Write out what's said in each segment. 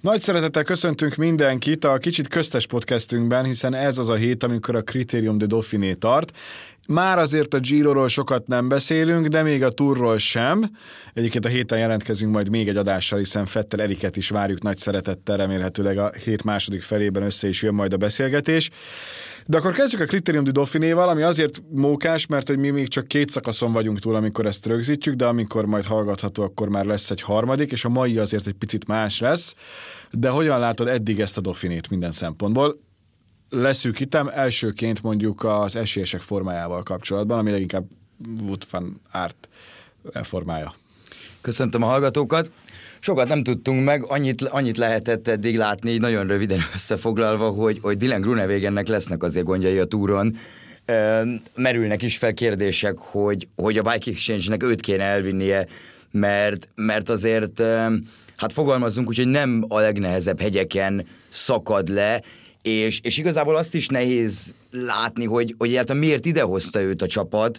Nagy szeretettel köszöntünk mindenkit a kicsit köztes podcastünkben, hiszen ez az a hét, amikor a Criterium de Dauphiné tart. Már azért a Giroról sokat nem beszélünk, de még a Turról sem. Egyébként a héten jelentkezünk majd még egy adással, hiszen Fettel Eriket is várjuk nagy szeretettel, remélhetőleg a hét második felében össze is jön majd a beszélgetés. De akkor kezdjük a Criterium du Dauphinéval, ami azért mókás, mert hogy mi még csak két szakaszon vagyunk túl, amikor ezt rögzítjük, de amikor majd hallgatható, akkor már lesz egy harmadik, és a mai azért egy picit más lesz. De hogyan látod eddig ezt a Dauphinét minden szempontból? leszűkítem, elsőként mondjuk az esélyesek formájával kapcsolatban, ami leginkább Wood van Art formája. Köszöntöm a hallgatókat. Sokat nem tudtunk meg, annyit, annyit lehetett eddig látni, nagyon röviden összefoglalva, hogy, hogy Dylan Grunewagennek lesznek azért gondjai a túron. merülnek is fel kérdések, hogy, hogy a Bike Exchange-nek őt kéne elvinnie, mert, mert azért hát fogalmazunk úgy, hogy nem a legnehezebb hegyeken szakad le, és, és igazából azt is nehéz látni, hogy, hogy egyáltalán miért idehozta őt a csapat,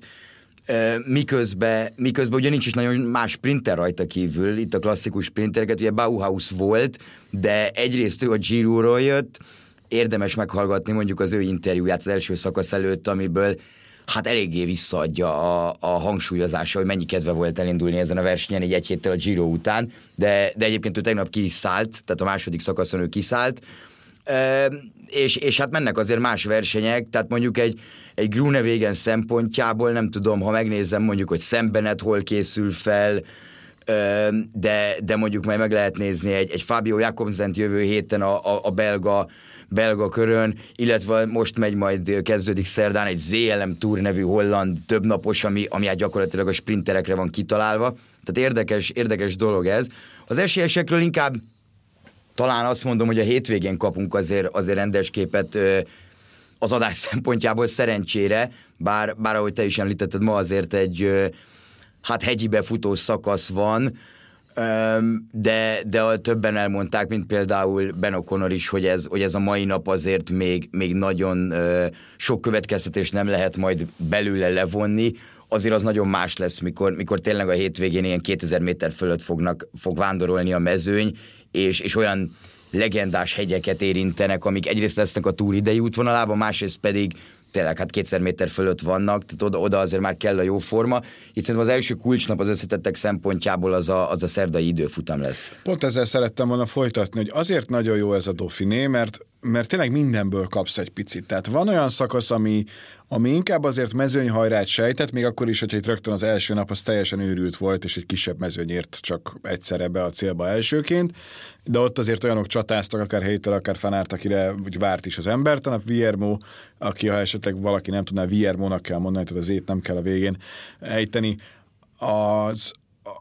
miközben, miközben ugye nincs is nagyon más sprinter rajta kívül, itt a klasszikus sprintereket, ugye Bauhaus volt, de egyrészt ő a giro jött, érdemes meghallgatni mondjuk az ő interjúját az első szakasz előtt, amiből hát eléggé visszaadja a, a hangsúlyozása, hogy mennyi kedve volt elindulni ezen a versenyen egy egy héttel a Giro után, de, de egyébként ő tegnap ki is szállt, tehát a második szakaszon ő kiszállt, és, és hát mennek azért más versenyek, tehát mondjuk egy, egy Grunewagen szempontjából nem tudom, ha megnézem mondjuk, hogy szembenet hol készül fel, de, de mondjuk majd meg lehet nézni egy, egy Fabio Jakobsent jövő héten a, a, a belga belga körön, illetve most megy majd, kezdődik szerdán egy ZLM Tour nevű holland többnapos, ami, ami hát gyakorlatilag a sprinterekre van kitalálva. Tehát érdekes, érdekes dolog ez. Az esélyesekről inkább talán azt mondom, hogy a hétvégén kapunk azért, azért rendes képet az adás szempontjából szerencsére, bár, bár ahogy te is említetted, ma azért egy hát hegyi befutó szakasz van, de, de többen elmondták, mint például Ben O'Connor is, hogy ez, hogy ez a mai nap azért még, még nagyon sok következtetés nem lehet majd belőle levonni, azért az nagyon más lesz, mikor, mikor tényleg a hétvégén ilyen 2000 méter fölött fognak, fog vándorolni a mezőny, és, és olyan legendás hegyeket érintenek, amik egyrészt lesznek a túr idei útvonalában, másrészt pedig tényleg hát kétszer méter fölött vannak, tehát oda, oda azért már kell a jó forma. Itt szerintem az első kulcsnap az összetettek szempontjából az a, az a szerdai időfutam lesz. Pont ezzel szerettem volna folytatni, hogy azért nagyon jó ez a Dauphiné, mert mert tényleg mindenből kapsz egy picit. Tehát van olyan szakasz, ami, ami inkább azért mezőnyhajrát sejtett, még akkor is, hogyha itt rögtön az első nap az teljesen őrült volt, és egy kisebb mezőnyért csak egyszerre be a célba elsőként, de ott azért olyanok csatáztak, akár Hétel, akár Fanárt, akire úgy várt is az ember, a Viermo, aki ha esetleg valaki nem tudná, Viermo-nak kell mondani, tehát az ét nem kell a végén ejteni, az,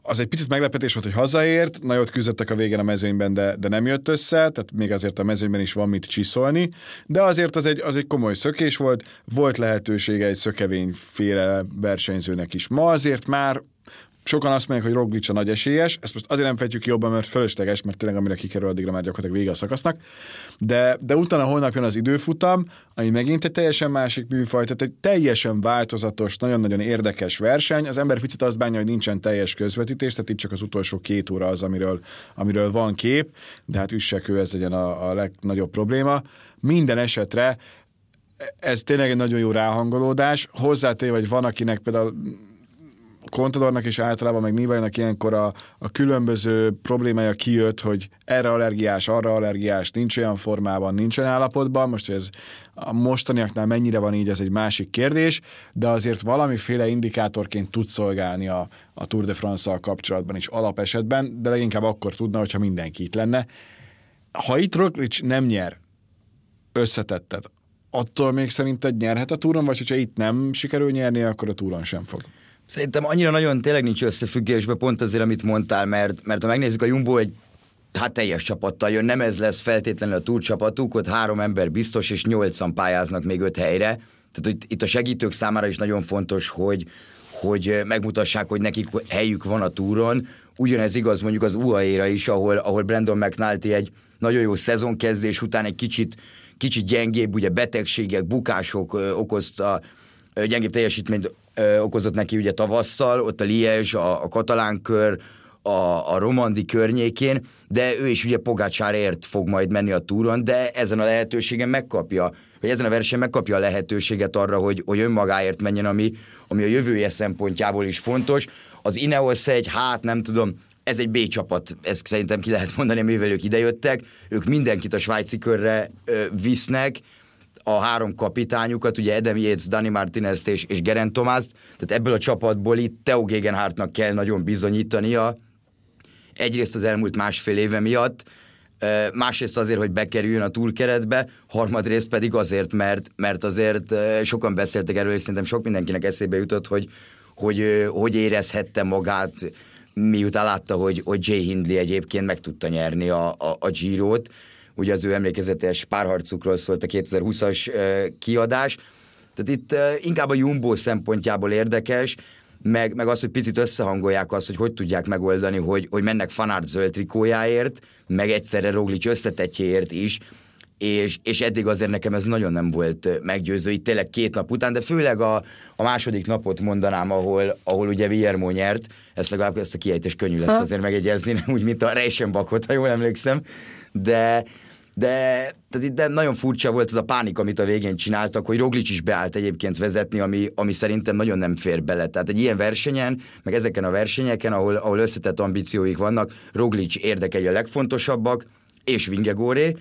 az egy picit meglepetés volt, hogy hazaért, nagyot küzdöttek a végén a mezőnyben, de, de nem jött össze, tehát még azért a mezőnyben is van mit csiszolni, de azért az egy, az egy komoly szökés volt, volt lehetősége egy szökevényféle versenyzőnek is. Ma azért már Sokan azt mondják, hogy Roglic a nagy esélyes, ezt most azért nem fejtjük jobban, mert fölösleges, mert tényleg amire kikerül, addigra már gyakorlatilag vége a szakasznak. De, de utána holnap jön az időfutam, ami megint egy teljesen másik műfaj, tehát egy teljesen változatos, nagyon-nagyon érdekes verseny. Az ember picit azt bánja, hogy nincsen teljes közvetítés, tehát itt csak az utolsó két óra az, amiről, amiről van kép, de hát üssekő ez legyen a, a legnagyobb probléma. Minden esetre ez tényleg egy nagyon jó ráhangolódás. Hozzátéve, hogy van, akinek például Contadornak és általában meg Nivajnak ilyenkor a, a különböző problémája kijött, hogy erre allergiás, arra allergiás, nincs olyan formában, nincsen állapotban. Most, ez a mostaniaknál mennyire van így, ez egy másik kérdés, de azért valamiféle indikátorként tud szolgálni a, a Tour de France-szal kapcsolatban is alapesetben, de leginkább akkor tudna, hogyha mindenki itt lenne. Ha itt Roglic nem nyer, összetettet, attól még szerinted nyerhet a túron, vagy hogyha itt nem sikerül nyerni, akkor a túron sem fog? Szerintem annyira nagyon tényleg nincs összefüggésben pont azért, amit mondtál, mert, mert ha megnézzük, a Jumbo egy hát teljes csapattal jön, nem ez lesz feltétlenül a túlcsapatuk, ott három ember biztos, és nyolcan pályáznak még öt helyre. Tehát itt, itt a segítők számára is nagyon fontos, hogy, hogy megmutassák, hogy nekik helyük van a túron. Ugyanez igaz mondjuk az UAE-ra is, ahol, ahol Brandon McNulty egy nagyon jó szezonkezdés után egy kicsit kicsit gyengébb, ugye betegségek, bukások okozta, gyengébb teljesítményt okozott neki ugye tavasszal, ott a Liège, a, a katalán kör, a, a Romandi környékén, de ő is ugye Pogácsárért fog majd menni a túron, de ezen a lehetőségen megkapja, vagy ezen a versenyen megkapja a lehetőséget arra, hogy, hogy önmagáért menjen, ami, ami a jövője szempontjából is fontos. Az Ineos egy, hát nem tudom, ez egy B csapat, ezt szerintem ki lehet mondani, mivel ők idejöttek, ők mindenkit a svájci körre ö, visznek, a három kapitányukat, ugye Edem Yates, Dani Martinez és, és Geren Tomást, tehát ebből a csapatból itt Theo Gegenhardtnak kell nagyon bizonyítania, egyrészt az elmúlt másfél éve miatt, másrészt azért, hogy bekerüljön a túlkeretbe, harmadrészt pedig azért, mert, mert azért sokan beszéltek erről, és szerintem sok mindenkinek eszébe jutott, hogy hogy, hogy érezhette magát, miután látta, hogy, hogy Jay Hindley egyébként meg tudta nyerni a, a, a Giro-t. Ugye az ő emlékezetes párharcukról szólt a 2020-as kiadás. Tehát itt inkább a Jumbo szempontjából érdekes, meg, meg az, hogy picit összehangolják azt, hogy hogy tudják megoldani, hogy, hogy mennek Fanart zöld trikójáért, meg egyszerre Roglic összetetjéért is, és, és eddig azért nekem ez nagyon nem volt meggyőző, itt tényleg két nap után, de főleg a, a második napot mondanám, ahol, ahol ugye Viermo nyert, ezt legalább ezt a kiejtés könnyű lesz ha. azért megegyezni, nem úgy, mint a Reichenbachot, ha jól emlékszem, de, de, tehát de nagyon furcsa volt ez a pánik, amit a végén csináltak, hogy Roglic is beállt egyébként vezetni, ami, ami szerintem nagyon nem fér bele. Tehát egy ilyen versenyen, meg ezeken a versenyeken, ahol, ahol összetett ambícióik vannak, Roglic érdekei a legfontosabbak, és Vingegoré,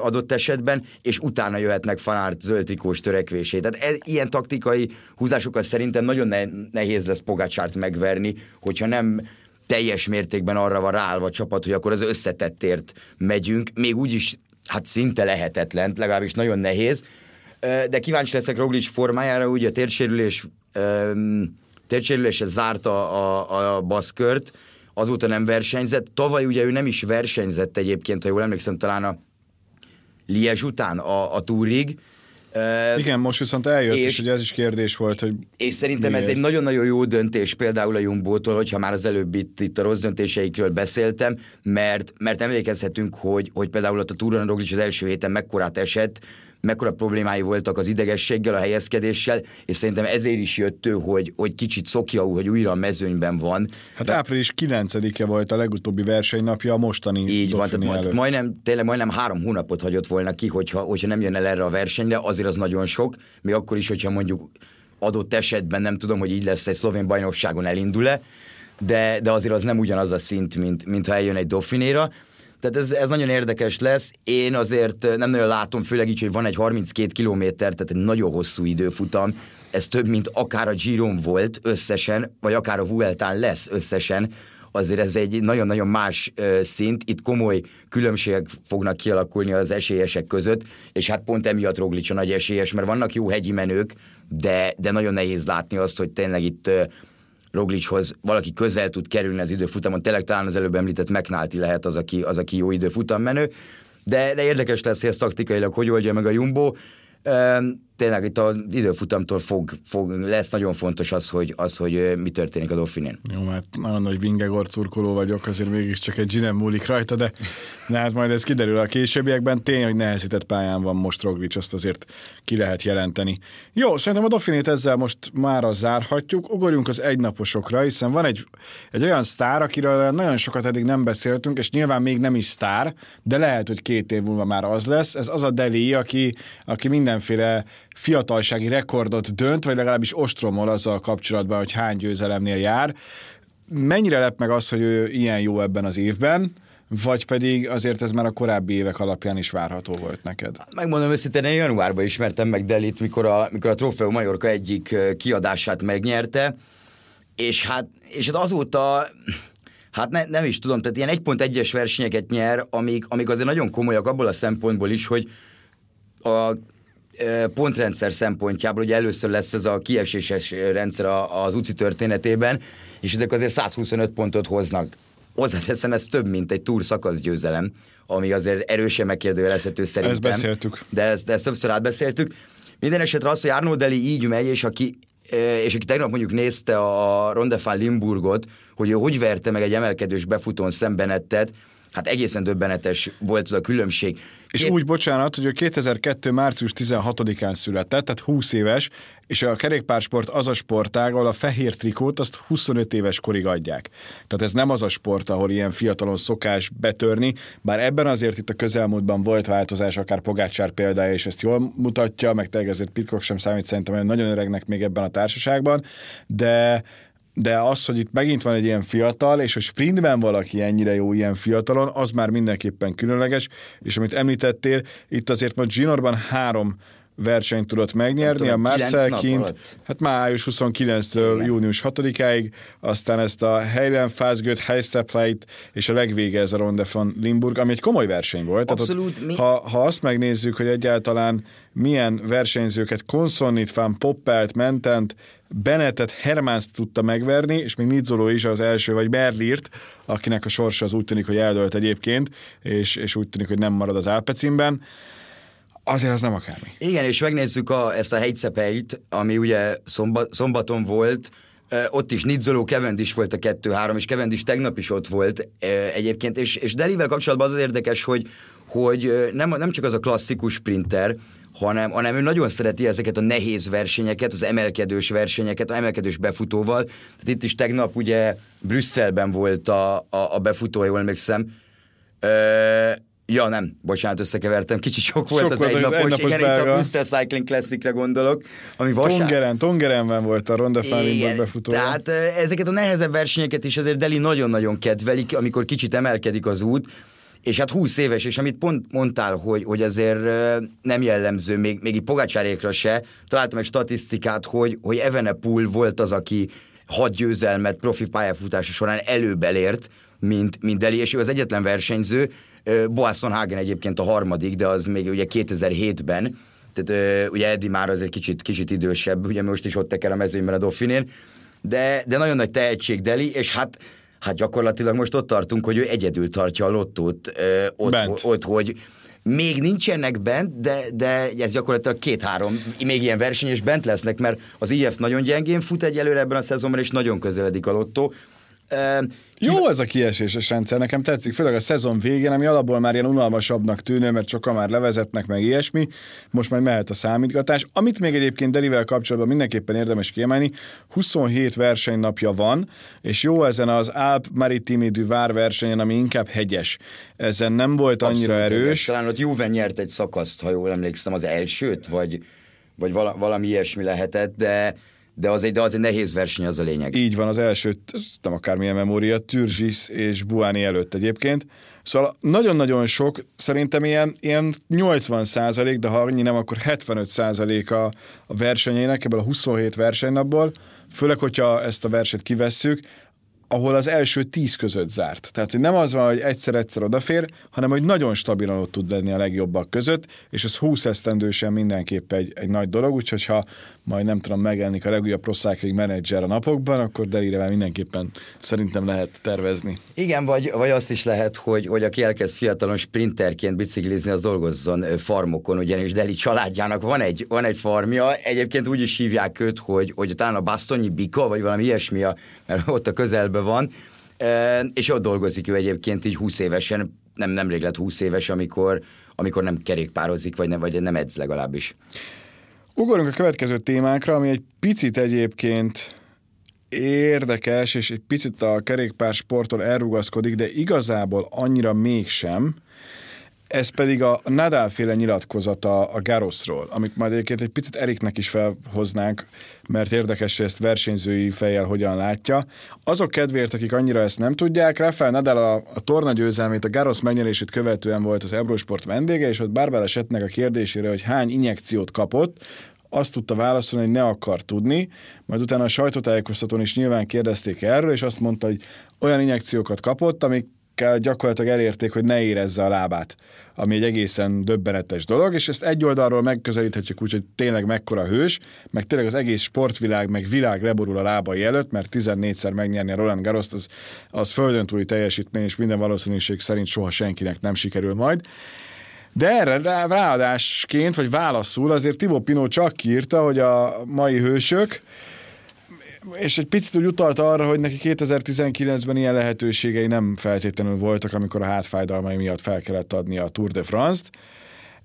adott esetben, és utána jöhetnek Fanárt zöldtrikós törekvését. Tehát ez, ilyen taktikai húzásokat szerintem nagyon ne, nehéz lesz Pogácsárt megverni, hogyha nem teljes mértékben arra van ráállva a csapat, hogy akkor az összetettért megyünk, még úgyis hát szinte lehetetlen, legalábbis nagyon nehéz, de kíváncsi leszek Roglic formájára, ugye a térsérülés, térsérülése zárta a, a, baszkört, azóta nem versenyzett. Tavaly ugye ő nem is versenyzett egyébként, ha jól emlékszem, talán a Liège után a, a túrig. Igen, most viszont eljött, és, és ugye ez is kérdés volt, hogy És szerintem miért? ez egy nagyon-nagyon jó döntés például a Jumbo-tól, hogyha már az előbb itt, itt a rossz döntéseikről beszéltem, mert, mert emlékezhetünk, hogy, hogy például ott a Túron Roglic az első héten mekkorát esett, mekkora problémái voltak az idegességgel, a helyezkedéssel, és szerintem ezért is jött ő, hogy, hogy kicsit szokja, hogy újra a mezőnyben van. Hát De... április 9-e volt a legutóbbi versenynapja a mostani Így van, tehát majd, majdnem, tényleg majdnem három hónapot hagyott volna ki, hogyha, hogyha nem jön el erre a versenyre, azért az nagyon sok, még akkor is, hogyha mondjuk adott esetben nem tudom, hogy így lesz egy szlovén bajnokságon elindul-e, de, de azért az nem ugyanaz a szint, mint, mint ha eljön egy Dauphinéra. Tehát ez, ez nagyon érdekes lesz. Én azért nem nagyon látom, főleg így, hogy van egy 32 kilométer, tehát egy nagyon hosszú időfutam. Ez több, mint akár a Giron volt összesen, vagy akár a Vueltán lesz összesen. Azért ez egy nagyon-nagyon más szint. Itt komoly különbségek fognak kialakulni az esélyesek között, és hát pont emiatt Roglic a nagy esélyes, mert vannak jó hegyi menők, de, de nagyon nehéz látni azt, hogy tényleg itt Roglichoz valaki közel tud kerülni az időfutamon, tényleg talán az előbb említett McNulty lehet az, aki, az, aki jó időfutam menő, de, de érdekes lesz, hogy ez taktikailag hogy oldja meg a Jumbo tényleg itt az időfutamtól fog, fog, lesz nagyon fontos az, hogy, az, hogy mi történik a Dauphinén. Jó, mert nagyon nagy Vingegor curkoló vagyok, azért mégiscsak egy zsinem múlik rajta, de, de hát majd ez kiderül a későbbiekben. Tényleg, hogy nehezített pályán van most Roglic, azt azért ki lehet jelenteni. Jó, szerintem a Dauphinét ezzel most már zárhatjuk. Ugorjunk az egynaposokra, hiszen van egy, egy olyan sztár, akiről nagyon sokat eddig nem beszéltünk, és nyilván még nem is sztár, de lehet, hogy két év múlva már az lesz. Ez az a Deli, aki, aki mindenféle fiatalsági rekordot dönt, vagy legalábbis ostromol azzal kapcsolatban, hogy hány győzelemnél jár. Mennyire lep meg az, hogy ő ilyen jó ebben az évben, vagy pedig azért ez már a korábbi évek alapján is várható volt neked? Megmondom őszintén, én januárban ismertem meg Delit, mikor a, mikor a Trofeo Majorka egyik kiadását megnyerte, és hát, és hát azóta Hát ne, nem is tudom, tehát ilyen 1.1-es versenyeket nyer, amik, amik azért nagyon komolyak abból a szempontból is, hogy a pontrendszer szempontjából, ugye először lesz ez a kieséses rendszer az UCI történetében, és ezek azért 125 pontot hoznak. Hozzáteszem, ez több, mint egy túl szakasz győzelem, ami azért erősen megkérdőjelezhető szerintem. Ezt beszéltük. De ezt, de ezt többször átbeszéltük. Minden esetre az, hogy Arnold így megy, és aki és aki tegnap mondjuk nézte a Rondefán Limburgot, hogy ő hogy verte meg egy emelkedős befutón szembenettet, hát egészen döbbenetes volt az a különbség. És úgy, bocsánat, hogy ő 2002. március 16-án született, tehát 20 éves, és a kerékpársport az a sportág, ahol a fehér trikót azt 25 éves korig adják. Tehát ez nem az a sport, ahol ilyen fiatalon szokás betörni, bár ebben azért itt a közelmúltban volt változás, akár Pogácsár példája, és ezt jól mutatja, meg tényleg ezért Pitcock sem számít szerintem nagyon öregnek még ebben a társaságban, de de az, hogy itt megint van egy ilyen fiatal, és a sprintben valaki ennyire jó ilyen fiatalon, az már mindenképpen különleges, és amit említettél, itt azért most Ginorban három versenyt tudott megnyerni, tudom, a Marcel kint, hát május 29-től június 6-áig, aztán ezt a Heilen Fazgöt, Heistepleit és a legvége ez a Ronde van Limburg, ami egy komoly verseny volt. Abszolút. Tehát ott, ha, ha azt megnézzük, hogy egyáltalán milyen versenyzőket Konsonnit, Van Poppelt, Mentent, Bennettet, Hermánszt tudta megverni, és még Nizzoló is az első, vagy Merlirt, akinek a sorsa az úgy tűnik, hogy eldölt egyébként, és, és úgy tűnik, hogy nem marad az Alpecimben azért az nem akármi. Igen, és megnézzük a, ezt a hegyszepeit, ami ugye szomba, szombaton volt, ott is Nizzoló, is volt a 2-3, és is tegnap is ott volt egyébként, és, és Delivel kapcsolatban az, az érdekes, hogy, hogy nem, nem csak az a klasszikus sprinter, hanem, hanem ő nagyon szereti ezeket a nehéz versenyeket, az emelkedős versenyeket, a emelkedős befutóval. Tehát itt is tegnap ugye Brüsszelben volt a, a, a befutó, jól emlékszem, Ja, nem, bocsánat, összekevertem, kicsit sok volt sok az, volt egynapos, az egynapos igen, belga. itt a Brüsszel Cycling Classicre gondolok, ami vasárnap. Tongeren, Tongerenben volt a Ronda Fálinból befutó. Tehát ezeket a nehezebb versenyeket is azért Deli nagyon-nagyon kedvelik, amikor kicsit emelkedik az út, és hát 20 éves, és amit pont mondtál, hogy, hogy azért nem jellemző, még, még így Pogácsárékra se, találtam egy statisztikát, hogy, hogy Evenepoel volt az, aki hat győzelmet profi pályafutása során előbb elért, mint, mint Deli, és ő az egyetlen versenyző, Boasson Hagen egyébként a harmadik, de az még ugye 2007-ben, tehát ugye Eddie már azért kicsit, kicsit idősebb, ugye most is ott teker a mezőnyben a Dauphinén, de, de nagyon nagy tehetség Deli, és hát hát gyakorlatilag most ott tartunk, hogy ő egyedül tartja a lottót ö, ott, bent. ott, hogy még nincsenek bent, de, de ez gyakorlatilag két-három még ilyen verseny, és bent lesznek, mert az IF nagyon gyengén fut egyelőre ebben a szezonban, és nagyon közeledik a lottó. Jó ez a kieséses rendszer, nekem tetszik, főleg a szezon végén, ami alapból már ilyen unalmasabbnak tűnő, mert sokan már levezetnek, meg ilyesmi, most majd mehet a számítgatás. Amit még egyébként Delivel kapcsolatban mindenképpen érdemes kiemelni, 27 versenynapja van, és jó ezen az Alp Maritimi du Var versenyen, ami inkább hegyes. Ezen nem volt annyira Abszolút erős. Egyes. Talán ott Juven nyert egy szakaszt, ha jól emlékszem, az elsőt, vagy, vagy valami ilyesmi lehetett, de de az egy, de az egy nehéz verseny, az a lényeg. Így van, az első, nem akármilyen memória, Türzsis és Buáni előtt egyébként. Szóval nagyon-nagyon sok, szerintem ilyen, ilyen 80 százalék, de ha annyi nem, akkor 75 százalék a, a versenyének, ebből a 27 versenynapból, főleg, hogyha ezt a verset kivesszük, ahol az első tíz között zárt. Tehát, hogy nem az van, hogy egyszer-egyszer odafér, hanem hogy nagyon stabilan ott tud lenni a legjobbak között, és ez 20 esztendősen mindenképp egy, egy nagy dolog, úgyhogy ha majd nem tudom, megjelenik a legújabb Pro Cycling a napokban, akkor Delire mindenképpen szerintem lehet tervezni. Igen, vagy, vagy azt is lehet, hogy, hogy aki elkezd fiatalon sprinterként biciklizni, az dolgozzon farmokon, ugyanis Deli családjának van egy, van egy farmja, egyébként úgy is hívják őt, hogy, hogy talán a Bastonyi Bika, vagy valami ilyesmi, mert ott a közelben van, és ott dolgozik ő egyébként így 20 évesen, nem nemrég lett 20 éves, amikor, amikor nem kerékpározik, vagy nem, vagy nem edz legalábbis. Ugorunk a következő témákra, ami egy picit egyébként érdekes, és egy picit a kerékpár sporttól elrugaszkodik, de igazából annyira mégsem. Ez pedig a Nadal féle nyilatkozata a Garosról, amit majd egyébként egy picit Eriknek is felhoznánk, mert érdekes, hogy ezt versenyzői fejjel hogyan látja. Azok kedvéért, akik annyira ezt nem tudják, Rafael Nadal a, a torna győzelmét, a Garosz megnyerését követően volt az Eurosport vendége, és ott Barbara Settnek a kérdésére, hogy hány injekciót kapott, azt tudta válaszolni, hogy ne akar tudni, majd utána a sajtótájékoztatón is nyilván kérdezték erről, és azt mondta, hogy olyan injekciókat kapott, amik gyakorlatilag elérték, hogy ne érezze a lábát, ami egy egészen döbbenetes dolog, és ezt egy oldalról megközelíthetjük úgy, hogy tényleg mekkora hős, meg tényleg az egész sportvilág, meg világ leborul a lábai előtt, mert 14-szer megnyerni a Roland Garros, az, az földön túli teljesítmény, és minden valószínűség szerint soha senkinek nem sikerül majd. De erre rá, ráadásként, vagy válaszul azért Tibó Pinó csak írta, hogy a mai hősök és egy picit úgy utalta arra, hogy neki 2019-ben ilyen lehetőségei nem feltétlenül voltak, amikor a hátfájdalmai miatt fel kellett adni a Tour de France-t,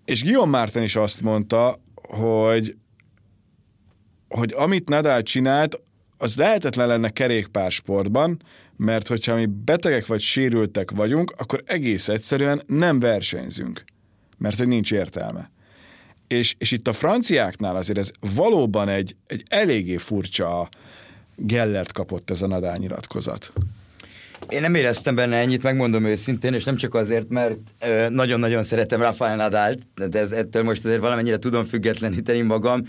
és Guillaume Martin is azt mondta, hogy hogy amit Nadal csinált, az lehetetlen lenne kerékpársportban, mert hogyha mi betegek vagy sérültek vagyunk, akkor egész egyszerűen nem versenyzünk, mert hogy nincs értelme. És, és itt a franciáknál azért ez valóban egy, egy eléggé furcsa Gellert kapott ez a Nadal nyilatkozat. Én nem éreztem benne ennyit, megmondom őszintén, és nem csak azért, mert nagyon-nagyon szeretem Rafael Nadált, de ez, ettől most azért valamennyire tudom függetleníteni magam.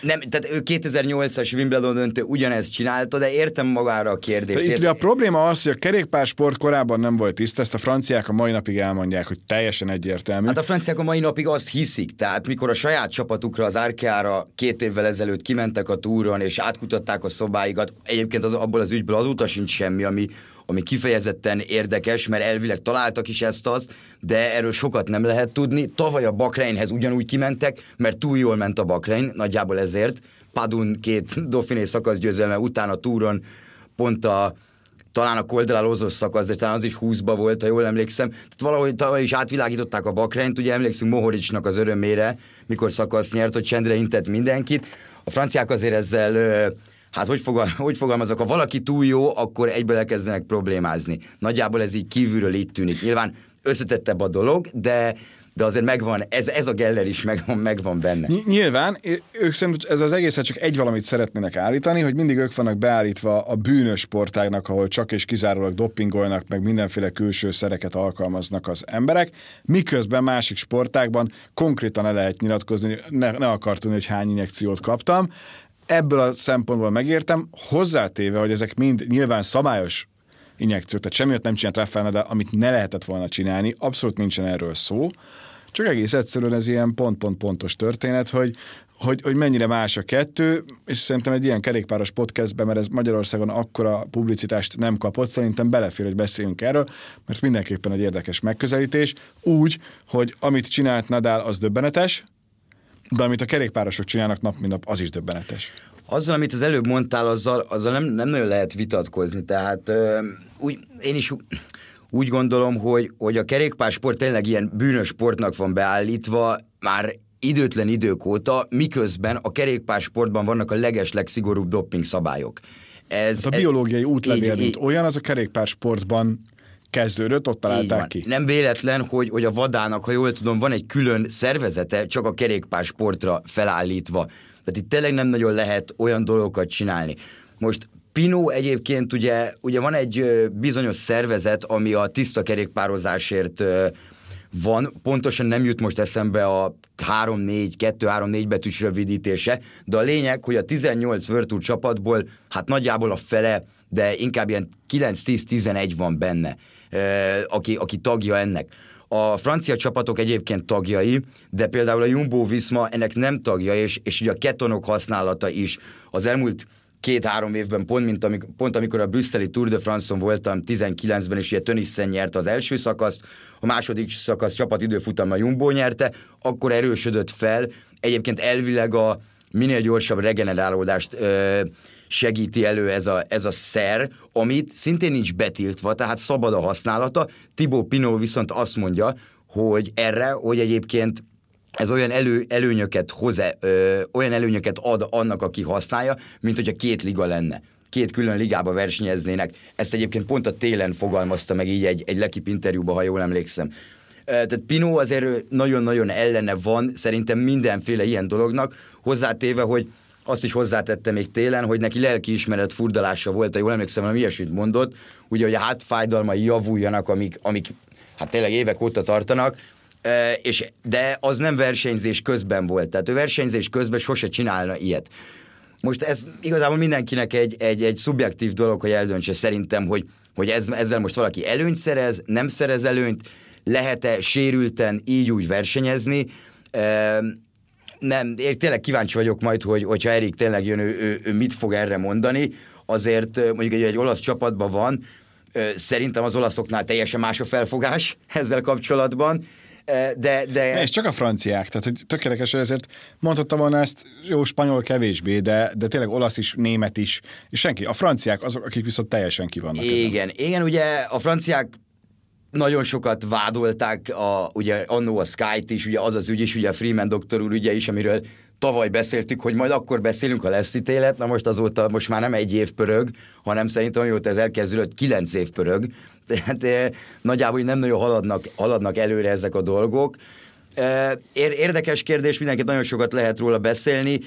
Nem, tehát ő 2008-as Wimbledon döntő ugyanezt csinálta, de értem magára a kérdést. Itt a probléma az, hogy a kerékpársport korábban nem volt tiszta, ezt a franciák a mai napig elmondják, hogy teljesen egyértelmű. Hát a franciák a mai napig azt hiszik, tehát mikor a saját csapatukra, az Árkeára két évvel ezelőtt kimentek a túron, és átkutatták a szobáikat, egyébként az, abból az ügyből azóta sincs semmi, ami, ami kifejezetten érdekes, mert elvileg találtak is ezt-azt, de erről sokat nem lehet tudni. Tavaly a Bakreinhez ugyanúgy kimentek, mert túl jól ment a Bakrein, nagyjából ezért. Padun két Dauphiné szakaszgyőzelme után a túron pont a talán a Koldelálózós szakasz, de talán az is 20-ba volt, ha jól emlékszem. Tehát valahogy tavaly is átvilágították a Bakreint, ugye emlékszünk Mohoricsnak az örömére, mikor szakasz nyert, hogy csendre intett mindenkit. A franciák azért ezzel hát hogy, fogal, hogy fogalmazok, ha valaki túl jó, akkor egyből elkezdenek problémázni. Nagyjából ez így kívülről így tűnik. Nyilván összetettebb a dolog, de de azért megvan, ez, ez a Geller is megvan, megvan benne. Nyilván, ők szerint ez az egészet csak egy valamit szeretnének állítani, hogy mindig ők vannak beállítva a bűnös sportágnak, ahol csak és kizárólag doppingolnak, meg mindenféle külső szereket alkalmaznak az emberek, miközben másik sportákban konkrétan le lehet nyilatkozni, ne, ne akar tudni, hogy hány injekciót kaptam, ebből a szempontból megértem, hozzátéve, hogy ezek mind nyilván szabályos injekciók, tehát semmiért nem csinált Rafael de amit ne lehetett volna csinálni, abszolút nincsen erről szó, csak egész egyszerűen ez ilyen pont-pont-pontos történet, hogy, hogy, hogy mennyire más a kettő, és szerintem egy ilyen kerékpáros podcastben, mert ez Magyarországon akkora publicitást nem kapott, szerintem belefér, hogy beszéljünk erről, mert mindenképpen egy érdekes megközelítés, úgy, hogy amit csinált Nadal, az döbbenetes, de amit a kerékpárosok csinálnak nap, mint nap, az is döbbenetes. Azzal, amit az előbb mondtál, azzal, azzal nem, nem nagyon lehet vitatkozni. Tehát ö, úgy, én is úgy gondolom, hogy, hogy a kerékpársport tényleg ilyen bűnös sportnak van beállítva, már időtlen idők óta, miközben a kerékpársportban vannak a leges legszigorúbb doping szabályok. Ez, hát a biológiai útlevél, mint olyan, az a kerékpársportban kezdődött, ott találták ki. Nem véletlen, hogy, hogy a vadának, ha jól tudom, van egy külön szervezete, csak a kerékpársportra felállítva. Tehát itt tényleg nem nagyon lehet olyan dolgokat csinálni. Most Pino egyébként ugye, ugye van egy bizonyos szervezet, ami a tiszta kerékpározásért van, pontosan nem jut most eszembe a 3-4, 2-3-4 betűs rövidítése, de a lényeg, hogy a 18 Virtu csapatból hát nagyjából a fele, de inkább ilyen 9-10-11 van benne aki, aki tagja ennek. A francia csapatok egyébként tagjai, de például a Jumbo Visma ennek nem tagja, és, és ugye a ketonok használata is az elmúlt két-három évben, pont, mint amik, pont amikor a brüsszeli Tour de France-on voltam 19-ben, és ugye Tönissen nyerte az első szakaszt, a második szakasz csapat a Jumbo nyerte, akkor erősödött fel. Egyébként elvileg a minél gyorsabb regenerálódást ö, segíti elő ez a, ez a szer, amit szintén nincs betiltva, tehát szabad a használata. Tibó Pinó viszont azt mondja, hogy erre, hogy egyébként ez olyan elő, előnyöket hoz, olyan előnyöket ad annak, aki használja, mint hogyha két liga lenne két külön ligába versenyeznének. Ezt egyébként pont a télen fogalmazta meg így egy, egy lekip interjúban, ha jól emlékszem. Tehát Pino azért nagyon-nagyon ellene van szerintem mindenféle ilyen dolognak, hozzátéve, hogy azt is hozzátette még télen, hogy neki lelkiismeret furdalása volt, jól emlékszem, hogy ilyesmit mondott, ugye, hogy a hátfájdalmai javuljanak, amik, amik hát tényleg évek óta tartanak, e, és, de az nem versenyzés közben volt, tehát ő versenyzés közben sose csinálna ilyet. Most ez igazából mindenkinek egy, egy, egy szubjektív dolog, hogy eldöntse szerintem, hogy, hogy ez, ezzel most valaki előnyt szerez, nem szerez előnyt, lehet-e sérülten így úgy versenyezni. Nem, én tényleg kíváncsi vagyok majd, hogy, hogyha Erik tényleg jön, ő, ő, ő mit fog erre mondani. Azért mondjuk egy, egy olasz csapatban van, szerintem az olaszoknál teljesen más a felfogás ezzel kapcsolatban, de, de... És csak a franciák, tehát hogy tökéletes, hogy ezért mondhattam volna ezt, jó, spanyol kevésbé, de, de tényleg olasz is, német is, és senki. A franciák azok, akik viszont teljesen ki vannak. Igen, ezen. igen, ugye a franciák nagyon sokat vádolták, a, ugye annó a Sky-t is, ugye az az ügy is, ugye a Freeman doktor úr ügye is, amiről tavaly beszéltük, hogy majd akkor beszélünk, a lesz ítélet, na most azóta most már nem egy év pörög, hanem szerintem amióta ez elkezdődött, kilenc év pörög, tehát eh, nagyjából nem nagyon haladnak, haladnak előre ezek a dolgok. Eh, érdekes kérdés, mindenképp nagyon sokat lehet róla beszélni.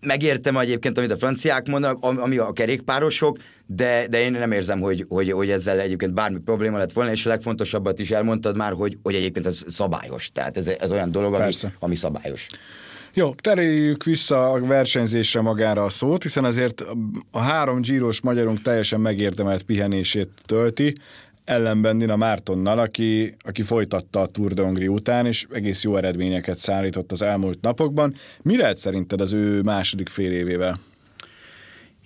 Megértem egyébként, amit a franciák mondanak, ami a kerékpárosok, de, de én nem érzem, hogy, hogy, hogy ezzel egyébként bármi probléma lett volna, és a legfontosabbat is elmondtad már, hogy, hogy egyébként ez szabályos. Tehát ez, ez olyan dolog, ami, ami szabályos. Jó, tereljük vissza a versenyzésre magára a szót, hiszen azért a három gyíros magyarunk teljesen megérdemelt pihenését tölti, ellenben Nina Mártonnal, aki, aki folytatta a Tour de Hongrie után, és egész jó eredményeket szállított az elmúlt napokban. Mi lehet szerinted az ő második fél évével?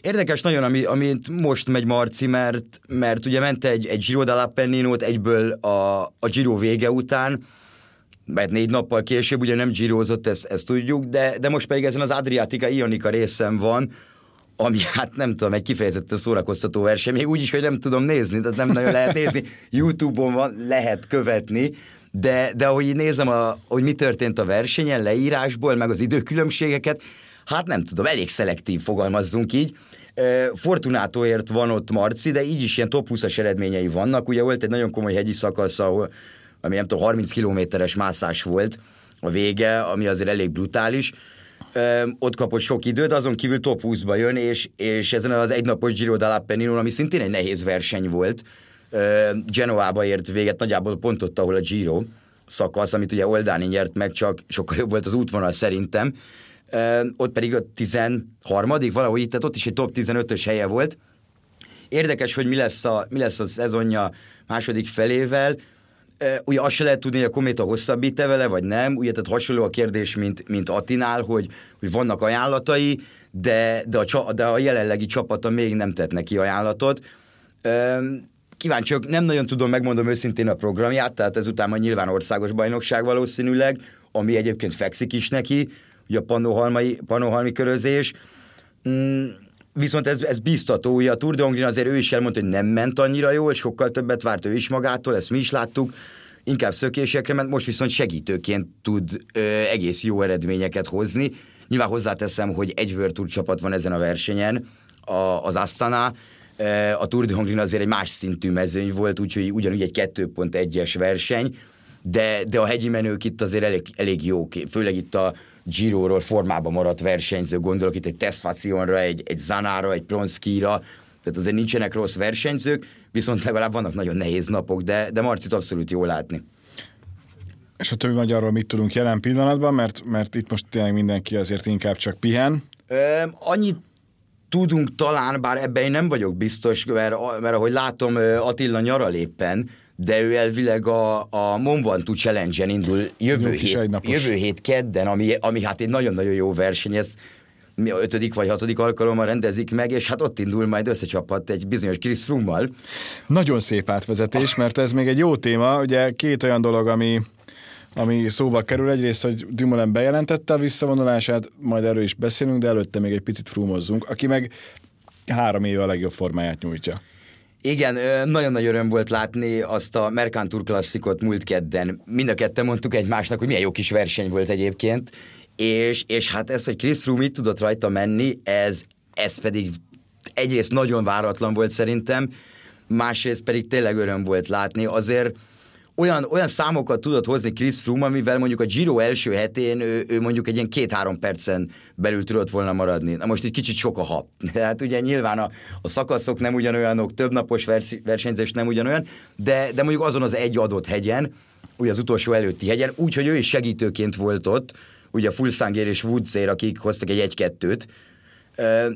Érdekes nagyon, ami, amit most megy Marci, mert, mert ugye ment egy, egy Giro dell'Appennino-t egyből a, a Giro vége után, mert négy nappal később ugye nem gyírozott, ezt, ezt tudjuk, de, de most pedig ezen az Adriatica Ionika részem van, ami hát nem tudom, egy kifejezetten szórakoztató verseny, még úgy is, hogy nem tudom nézni, tehát nem nagyon lehet nézni, Youtube-on van, lehet követni, de, de ahogy nézem, a, hogy mi történt a versenyen, leírásból, meg az időkülönbségeket, hát nem tudom, elég szelektív fogalmazzunk így. Fortunátóért van ott Marci, de így is ilyen top 20-as eredményei vannak. Ugye volt egy nagyon komoly hegyi szakasz, ahol, ami nem tudom, 30 kilométeres mászás volt a vége, ami azért elég brutális ott kapott sok időt, azon kívül top 20-ba jön, és, és ezen az egynapos Giro dell'Appennino, ami szintén egy nehéz verseny volt, Genoába ért véget, nagyjából pont ott, ahol a Giro szakasz, amit ugye Oldáni nyert meg, csak sokkal jobb volt az útvonal szerintem. Ott pedig a 13 valahogy itt, tehát ott is egy top 15-ös helye volt. Érdekes, hogy mi lesz a, mi lesz a szezonja második felével ugye azt se lehet tudni, hogy a kométa hosszabbít-e vele, vagy nem. Ugye tehát hasonló a kérdés, mint, mint Atinál, hogy, hogy vannak ajánlatai, de, de, a, de a jelenlegi csapata még nem tett neki ajánlatot. Kíváncsiak, nem nagyon tudom, megmondom őszintén a programját, tehát ezután majd nyilván országos bajnokság valószínűleg, ami egyébként fekszik is neki, ugye a panohalmi, panohalmi körözés. Viszont ez, ez biztató, ugye a Tour de Hongrin azért ő is elmondta, hogy nem ment annyira jól, sokkal többet várt ő is magától, ezt mi is láttuk, inkább szökésekre ment, most viszont segítőként tud ö, egész jó eredményeket hozni. Nyilván hozzáteszem, hogy egy World Tour csapat van ezen a versenyen, a, az Astana, a Tour de Hongrin azért egy más szintű mezőny volt, úgyhogy ugyanúgy egy 2.1-es verseny, de, de a hegyi menők itt azért elég, elég jók, főleg itt a Giro-ról formában maradt versenyző, gondolok itt egy Tesfacionra, egy, egy Zanára, egy Pronskira, tehát azért nincsenek rossz versenyzők, viszont legalább vannak nagyon nehéz napok, de, de Marcit abszolút jól látni. És a többi magyarról mit tudunk jelen pillanatban, mert, mert itt most tényleg mindenki azért inkább csak pihen? Ö, annyit tudunk talán, bár ebben én nem vagyok biztos, mert, mert ahogy látom, Attila nyaral éppen, de ő elvileg a, a Mont Ventoux Challenge-en indul jövő hét, jövő hét kedden, ami, ami hát egy nagyon-nagyon jó verseny, ez mi a ötödik vagy hatodik alkalommal rendezik meg, és hát ott indul majd összecsapat egy bizonyos Chris Froome-mal. Nagyon szép átvezetés, mert ez még egy jó téma, ugye két olyan dolog, ami, ami szóba kerül. Egyrészt, hogy Dumoulin bejelentette a visszavonulását, majd erről is beszélünk, de előtte még egy picit frumozzunk, aki meg három éve a legjobb formáját nyújtja. Igen, nagyon nagy öröm volt látni azt a Mercantur klasszikot múlt kedden. Mind a ketten mondtuk egymásnak, hogy milyen jó kis verseny volt egyébként, és, és hát ez, hogy Chris Froome itt tudott rajta menni, ez, ez pedig egyrészt nagyon váratlan volt szerintem, másrészt pedig tényleg öröm volt látni. Azért olyan, olyan számokat tudott hozni Chris Froome, amivel mondjuk a Giro első hetén ő, ő mondjuk egy ilyen két-három percen belül tudott volna maradni. Na most egy kicsit sok a hap. Hát ugye nyilván a, a szakaszok nem ugyanolyanok, több napos vers, versenyzés nem ugyanolyan, de, de mondjuk azon az egy adott hegyen, ugye az utolsó előtti hegyen, úgyhogy ő is segítőként volt ott, ugye Fulsanger és Woodsér, akik hoztak egy egy-kettőt,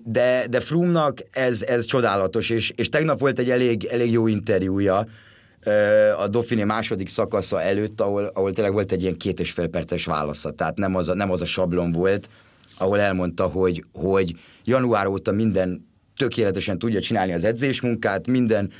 de, de Froome-nak ez, ez csodálatos, és, és tegnap volt egy elég, elég jó interjúja, a Dauphiné második szakasza előtt, ahol, ahol tényleg volt egy ilyen két és fél perces válasza, tehát nem az a, nem az a sablon volt, ahol elmondta, hogy, hogy január óta minden tökéletesen tudja csinálni az edzésmunkát, minden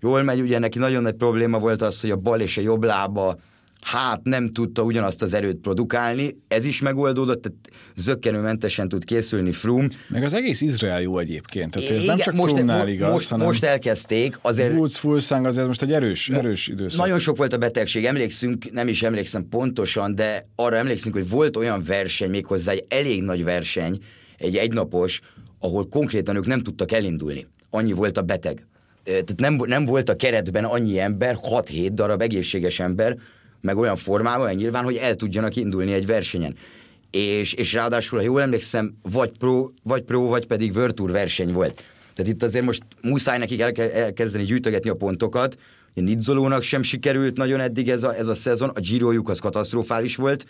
jól megy, ugye neki nagyon nagy probléma volt az, hogy a bal és a jobb lába hát nem tudta ugyanazt az erőt produkálni, ez is megoldódott, tehát zöggenőmentesen tud készülni Froome. Meg az egész Izrael jó egyébként, tehát ez nem csak most, Froome-nál igaz, most, hanem most elkezdték, azért... Woods, Fulszang azért most egy erős, erős időszak. Nagyon sok volt a betegség, emlékszünk, nem is emlékszem pontosan, de arra emlékszünk, hogy volt olyan verseny, méghozzá egy elég nagy verseny, egy egynapos, ahol konkrétan ők nem tudtak elindulni. Annyi volt a beteg. Tehát nem, nem volt a keretben annyi ember, 6-7 darab egészséges ember, meg olyan formában, nyilván, hogy el tudjanak indulni egy versenyen. És, és ráadásul, ha jól emlékszem, vagy pro, vagy pro, vagy pedig Tour verseny volt. Tehát itt azért most muszáj nekik elke, elkezdeni gyűjtögetni a pontokat, Nidzolónak sem sikerült nagyon eddig ez a, ez a szezon, a Girojuk az katasztrofális volt,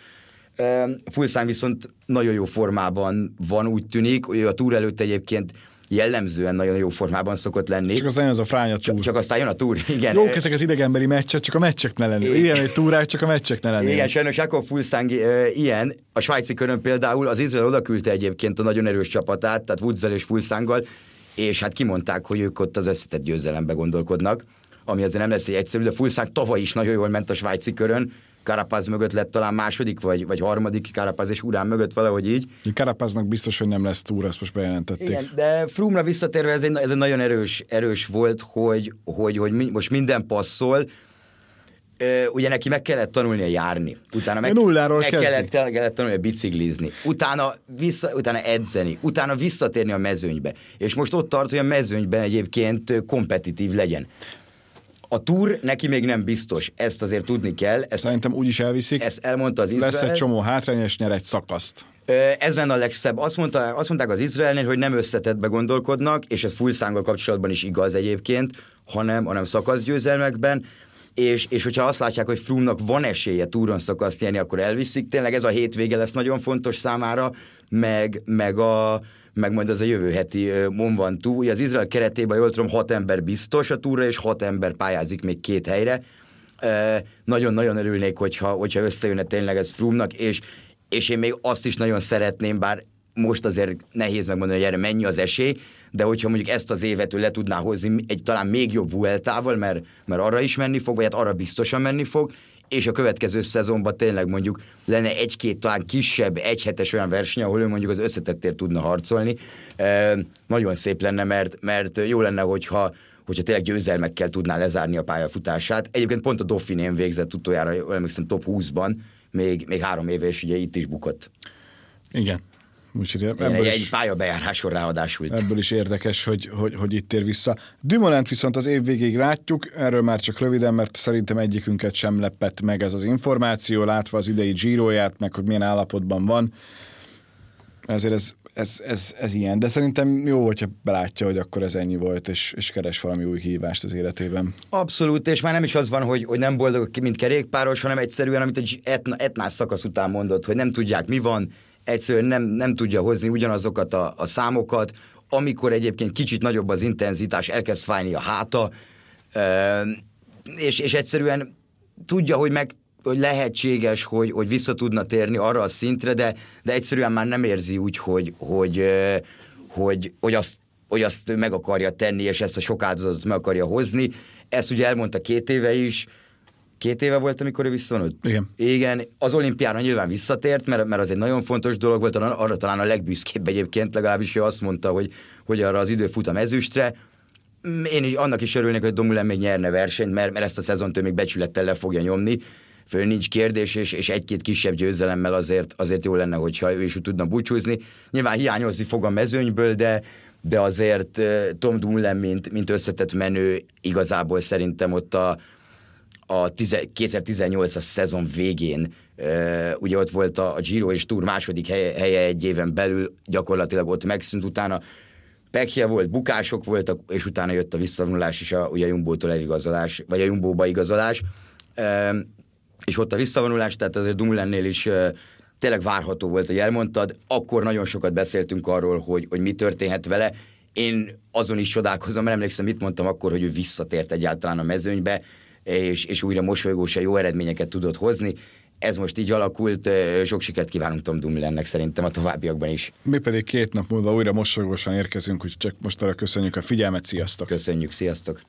Fulszán viszont nagyon jó formában van, úgy tűnik, ő a túr előtt egyébként jellemzően nagyon jó formában szokott lenni. Csak aztán jön az a fránya túr. Csak, csak aztán jön a túr, igen. Jó ezek az idegenbeli meccsek, csak a meccsek ne lenni. Igen, egy túrák, csak a meccsek ne lenni. Igen, sajnos Jakob Fulszang uh, ilyen. A svájci körön például az Izrael odaküldte egyébként a nagyon erős csapatát, tehát Woodsel és Fulszanggal, és hát kimondták, hogy ők ott az összetett győzelembe gondolkodnak, ami azért nem lesz egy egyszerű, de Fulszang tavaly is nagyon jól ment a svájci körön, Karapaz mögött lett talán második, vagy, vagy harmadik Karapaz és Urán mögött valahogy így. Karapaznak biztos, hogy nem lesz túr, ezt most bejelentették. Igen, de Frumra visszatérve ez egy, ez egy nagyon erős, erős volt, hogy, hogy, hogy most minden passzol, ugye neki meg kellett tanulnia járni, utána meg, Nulláról meg kellett, kellett tanulnia biciklizni, utána, vissza, utána edzeni, utána visszatérni a mezőnybe, és most ott tart, hogy a mezőnyben egyébként kompetitív legyen. A túr neki még nem biztos, ezt azért tudni kell. Ezt, Szerintem úgy is elviszik. Ezt elmondta az Izrael. Lesz egy csomó hátrány, és nyer egy szakaszt. Ez lenne a legszebb. Azt, mondta, azt mondták az Izraelnél, hogy nem összetettbe gondolkodnak, és ez fullszánggal kapcsolatban is igaz egyébként, hanem, hanem szakaszgyőzelmekben, és, és hogyha azt látják, hogy Frumnak van esélye túron szakaszt nyerni, akkor elviszik. Tényleg ez a hétvége lesz nagyon fontos számára, meg, meg a, meg majd az a jövő heti Mont túl. Az Izrael keretében, jól tudom, hat ember biztos a túra, és hat ember pályázik még két helyre. Nagyon-nagyon örülnék, hogyha, hogyha összejönne tényleg ez Frumnak, és, és én még azt is nagyon szeretném, bár most azért nehéz megmondani, hogy erre mennyi az esély, de hogyha mondjuk ezt az évet ő le tudná hozni egy talán még jobb Vueltával, mert, mert arra is menni fog, vagy hát arra biztosan menni fog, és a következő szezonban tényleg mondjuk lenne egy-két talán kisebb, egyhetes olyan verseny, ahol ő mondjuk az összetettért tudna harcolni. E, nagyon szép lenne, mert, mert jó lenne, hogyha hogyha tényleg győzelmekkel tudná lezárni a pályafutását. Egyébként pont a Dauphinén végzett utoljára, emlékszem top 20-ban, még, még három éve, és ugye itt is bukott. Igen, Úgyhogy ebből egy, is, egy pályabejáráson ráadásul. Ebből is érdekes, hogy, hogy, hogy itt ér vissza. Dumolent viszont az év végéig látjuk, erről már csak röviden, mert szerintem egyikünket sem lepett meg ez az információ, látva az idei Giroját, meg hogy milyen állapotban van. Ezért ez, ez, ez, ez ilyen, de szerintem jó, hogyha belátja, hogy akkor ez ennyi volt, és, és keres valami új hívást az életében. Abszolút, és már nem is az van, hogy, hogy nem boldog, mint kerékpáros, hanem egyszerűen, amit egy etna, etnás szakasz után mondott, hogy nem tudják, mi van, egyszerűen nem, nem tudja hozni ugyanazokat a, a számokat, amikor egyébként kicsit nagyobb az intenzitás, elkezd fájni a háta, és, és egyszerűen tudja, hogy meg hogy lehetséges, hogy, hogy vissza tudna térni arra a szintre, de, de egyszerűen már nem érzi úgy, hogy, hogy, hogy, hogy, azt, hogy azt meg akarja tenni, és ezt a sok áldozatot meg akarja hozni. Ezt ugye elmondta két éve is, két éve volt, amikor ő visszavonult? Igen. Igen, az olimpiára nyilván visszatért, mert, mert az egy nagyon fontos dolog volt, arra talán a legbüszkébb egyébként, legalábbis ő azt mondta, hogy, hogy arra az idő fut a mezőstre. Én is annak is örülnék, hogy Domulen még nyerne versenyt, mert, mert ezt a szezont ő még becsülettel le fogja nyomni. Föl nincs kérdés, és, és egy-két kisebb győzelemmel azért, azért jó lenne, hogyha ő is tudna búcsúzni. Nyilván hiányozni fog a mezőnyből, de, de azért Tom Dumoulin, mint, mint összetett menő, igazából szerintem ott a, a 2018-as szezon végén ugye ott volt a, Giro és Tour második helye, egy éven belül, gyakorlatilag ott megszűnt utána. Pekje volt, bukások voltak, és utána jött a visszavonulás is, a, ugye a Jumbo-tól eligazolás, vagy a Jumbo-ba igazolás. És ott a visszavonulás, tehát azért Dumoulinnél is tényleg várható volt, hogy elmondtad. Akkor nagyon sokat beszéltünk arról, hogy, hogy mi történhet vele. Én azon is csodálkozom, mert emlékszem, mit mondtam akkor, hogy ő visszatért egyáltalán a mezőnybe és, és újra mosolygósan jó eredményeket tudott hozni. Ez most így alakult, sok sikert kívánunk Tom Dumoulinnek szerintem a továbbiakban is. Mi pedig két nap múlva újra mosolygósan érkezünk, úgyhogy csak most arra köszönjük a figyelmet, sziasztok! Köszönjük, sziasztok!